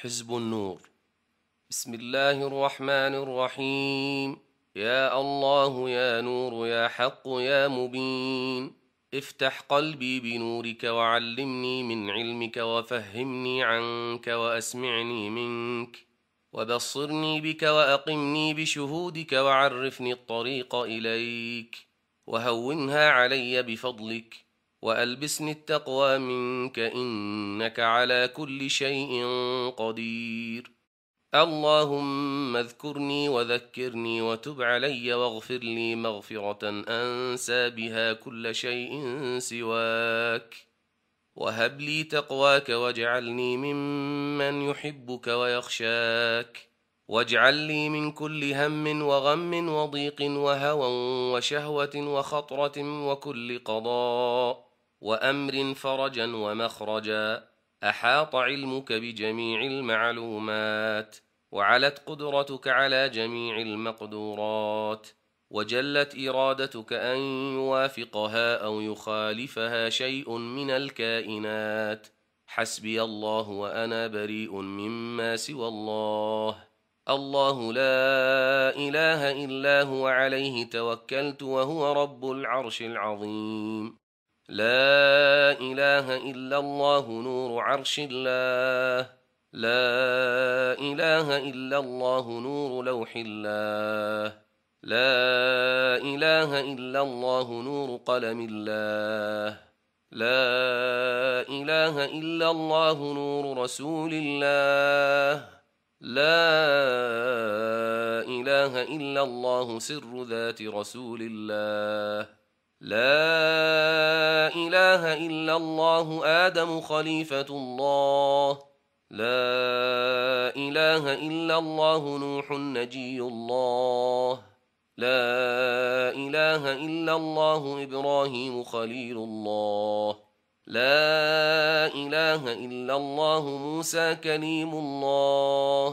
حزب النور. بسم الله الرحمن الرحيم. يا الله يا نور يا حق يا مبين. افتح قلبي بنورك وعلمني من علمك وفهمني عنك وأسمعني منك. وبصرني بك وأقمني بشهودك وعرفني الطريق إليك. وهونها علي بفضلك. وألبسني التقوى منك إنك على كل شيء قدير. اللهم اذكرني وذكرني وتب علي واغفر لي مغفرة أنسى بها كل شيء سواك. وهب لي تقواك واجعلني ممن يحبك ويخشاك. واجعل لي من كل هم وغم وضيق وهوى وشهوة وخطرة وكل قضاء. وأمر فرجا ومخرجا أحاط علمك بجميع المعلومات وعلت قدرتك على جميع المقدورات وجلت إرادتك أن يوافقها أو يخالفها شيء من الكائنات. حسبي الله وأنا بريء مما سوى الله. الله لا إله إلا هو عليه توكلت وهو رب العرش العظيم. لا إله إلا الله نور عرش الله. لا إله إلا الله نور لوح الله. لا إله إلا الله نور قلم الله. لا إله إلا الله نور رسول الله. لا إله إلا الله سر ذات رسول الله. لا إله إلا الله آدم خليفة الله. لا إله إلا الله نوح نجي الله. لا إله إلا الله إبراهيم خليل الله. لا إله إلا الله موسى كليم الله.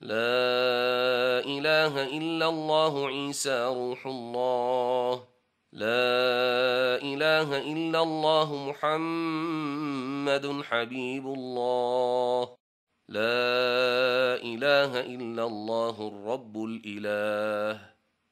لا إله إلا الله عيسى روح الله. لا إله إلا الله محمد حبيب الله. لا إله إلا الله الرب الإله.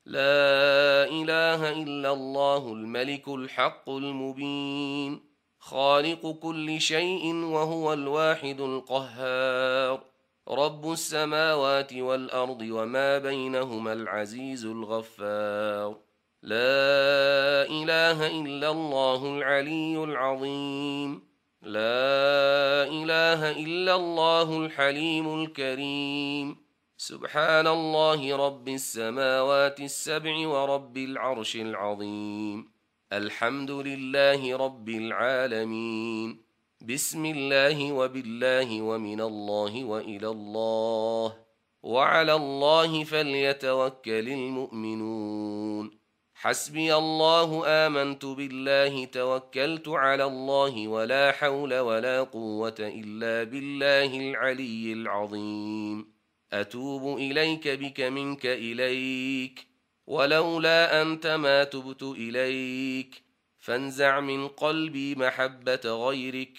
لا إله إلا الله الملك الحق المبين. خالق كل شيء وهو الواحد القهار. رب السماوات والأرض وما بينهما العزيز الغفار. لا إله إلا الله العلي العظيم. لا إله إلا الله الحليم الكريم. سبحان الله رب السماوات السبع ورب العرش العظيم. الحمد لله رب العالمين. بسم الله وبالله ومن الله وإلى الله. وعلى الله فليتوكل المؤمنون. حسبي الله آمنت بالله توكلت على الله ولا حول ولا قوة إلا بالله العلي العظيم. أتوب إليك بك منك إليك ولولا أنت ما تبت إليك. فانزع من قلبي محبة غيرك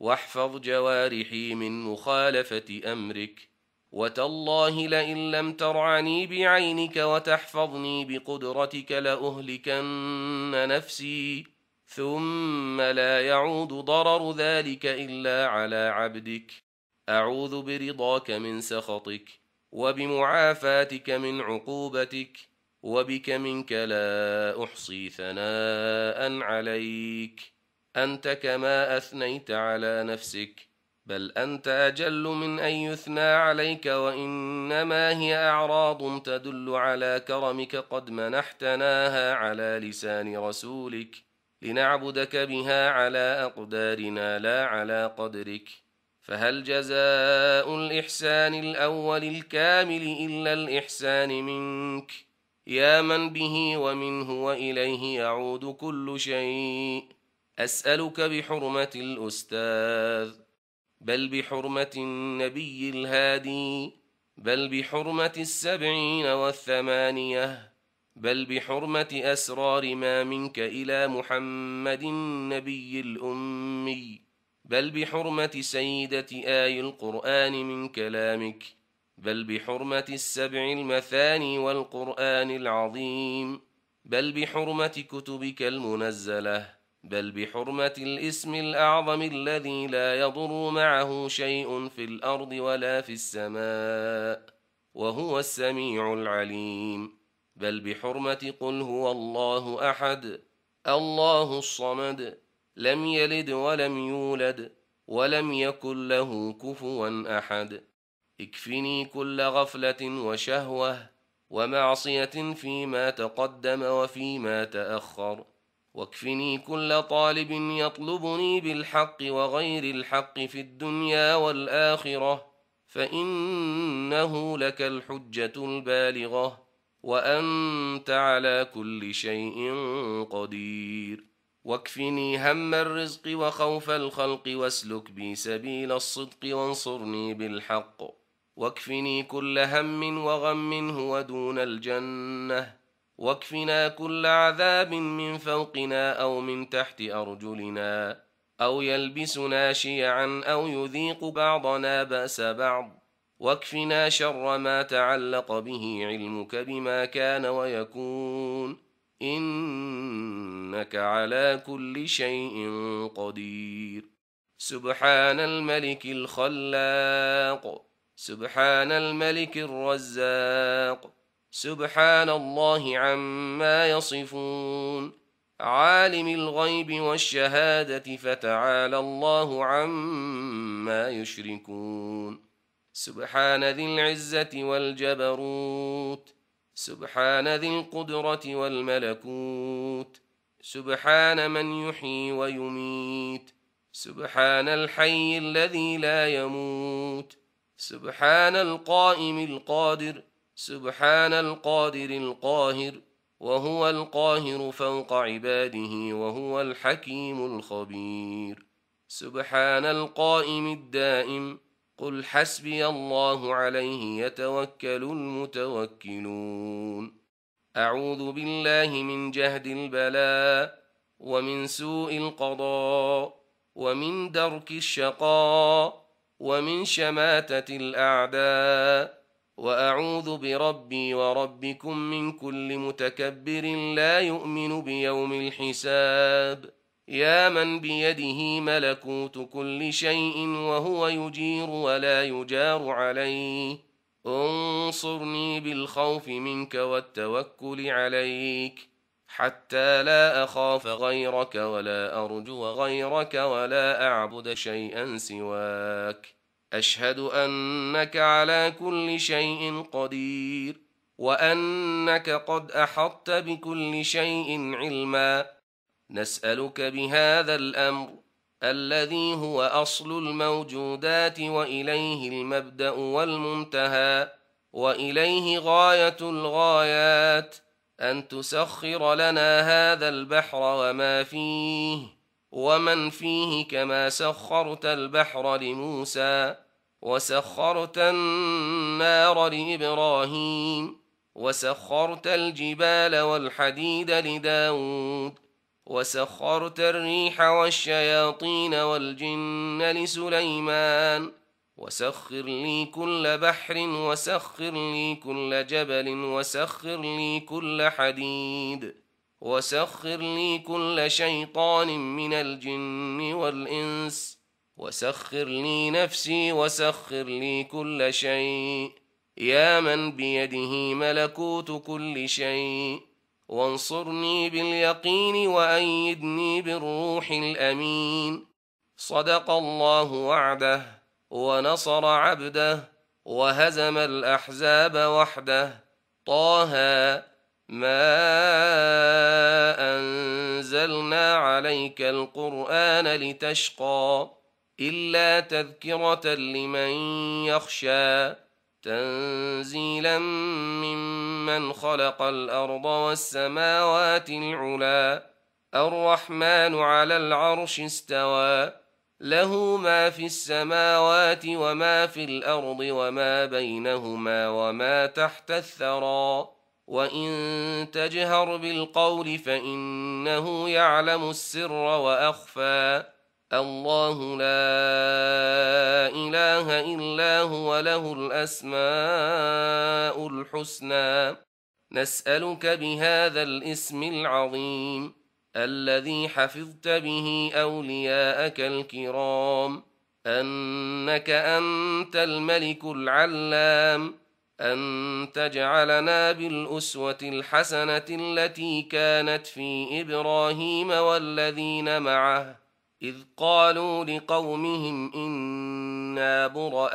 واحفظ جوارحي من مخالفة أمرك. وتالله لئن لم ترعني بعينك وتحفظني بقدرتك لأهلكن نفسي ثم لا يعود ضرر ذلك إلا على عبدك. أعوذ برضاك من سخطك وبمعافاتك من عقوبتك وبك منك لا أحصي ثناء عليك. أنت كما أثنيت على نفسك بل انت أجل من ان يثنى عليك وانما هي اعراض تدل على كرمك قد منحتناها على لسان رسولك لنعبدك بها على اقدارنا لا على قدرك فهل جزاء الاحسان الأول الكامل الا الاحسان منك يا من به ومنه واليه يعود كل شيء اسالك بحرمه الاستاذ بل بحرمة النبي الهادي بل بحرمة السبعين والثمانية بل بحرمة أسرار ما منك إلى محمد النبي الأمي بل بحرمة سيدة آي القرآن من كلامك بل بحرمة السبع المثاني والقرآن العظيم بل بحرمة كتبك المنزلة. بل بحرمة الإسم الأعظم الذي لا يضر معه شيء في الأرض ولا في السماء وهو السميع العليم. بل بحرمة قل هو الله أحد الله الصمد لم يلد ولم يولد ولم يكن له كفوا أحد. اكفني كل غفلة وشهوة ومعصية فيما تقدم وفيما تأخر. واكفني كل طالب يطلبني بالحق وغير الحق في الدنيا والآخرة فإنه لك الحجة البالغة وأنت على كل شيء قدير. واكفني هم الرزق وخوف الخلق واسلك بي سبيل الصدق وانصرني بالحق. واكفني كل هم وغم هو دون الجنة واكفنا كل عذاب من فوقنا أو من تحت أرجلنا أو يلبسنا شيعا أو يذيق بعضنا بأس بعض. واكفنا شر ما تعلق به علمك بما كان ويكون. إنك على كل شيء قدير. سبحان الملك الخلاق. سبحان الملك الرزاق. سبحان الله عما يصفون. عالم الغيب والشهادة فتعالى الله عما يشركون. سبحان ذي العزة والجبروت. سبحان ذي القدرة والملكوت. سبحان من يحيي ويميت. سبحان الحي الذي لا يموت. سبحان القائم القادر. سبحان القادر القاهر وهو القاهر فوق عباده وهو الحكيم الخبير. سبحان القائم الدائم قل حسبي الله عليه يتوكل المتوكلون. أعوذ بالله من جهد البلاء ومن سوء القضاء ومن درك الشقاء ومن شماتة الأعداء. وأعوذ بربي وربكم من كل متكبر لا يؤمن بيوم الحساب. يا من بيده ملكوت كل شيء وهو يجير ولا يجار عليه. انصرني بالخوف منك والتوكل عليك. حتى لا أخاف غيرك ولا أرجو غيرك ولا أعبد شيئا سواك. أشهد أنك على كل شيء قدير وأنك قد أحطت بكل شيء علما. نسألك بهذا الأمر الذي هو أصل الموجودات وإليه المبدأ والمنتهى وإليه غاية الغايات أن تسخر لنا هذا البحر وما فيه. ومن فيه كما سخرت البحر لموسى وسخرت النار لإبراهيم وسخرت الجبال والحديد لداود وسخرت الريح والشياطين والجن لسليمان وسخر لي كل بحر وسخر لي كل جبل وسخر لي كل حديد وسخر لي كل شيطان من الجن والإنس وسخر لي نفسي وسخر لي كل شيء. يا من بيده ملكوت كل شيء. وانصرني باليقين وأيدني بالروح الأمين. صدق الله وعده ونصر عبده وهزم الأحزاب وحده. طه ما أنزلنا عليك القرآن لتشقى إلا تذكرة لمن يخشى تنزيلا ممن خلق الأرض والسماوات العلا الرحمن على العرش استوى له ما في السماوات وما في الأرض وما بينهما وما تحت الثرى وإن تجهر بالقول فإنه يعلم السر وأخفى الله لا إله إلا هو له الأسماء الحسنى نسألك بهذا الاسم العظيم الذي حفظت به أولياءك الكرام أنك أنت الملك العلام أن تجعلنا بالأسوة الحسنة التي كانت في إبراهيم والذين معه إذ قالوا لقومهم إنا براء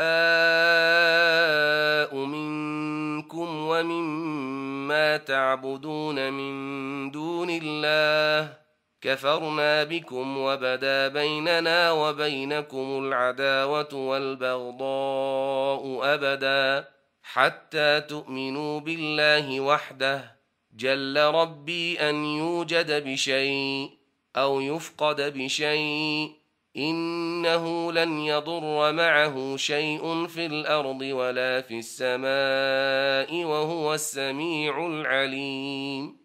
منكم ومما تعبدون من دون الله كفرنا بكم وبدا بيننا وبينكم العداوة والبغضاء أبدا حتى تؤمنوا بالله وحده جل ربي أن يوجد بشيء أو يفقد بشيء إنه لن يضر معه شيء في الأرض ولا في السماء وهو السميع العليم.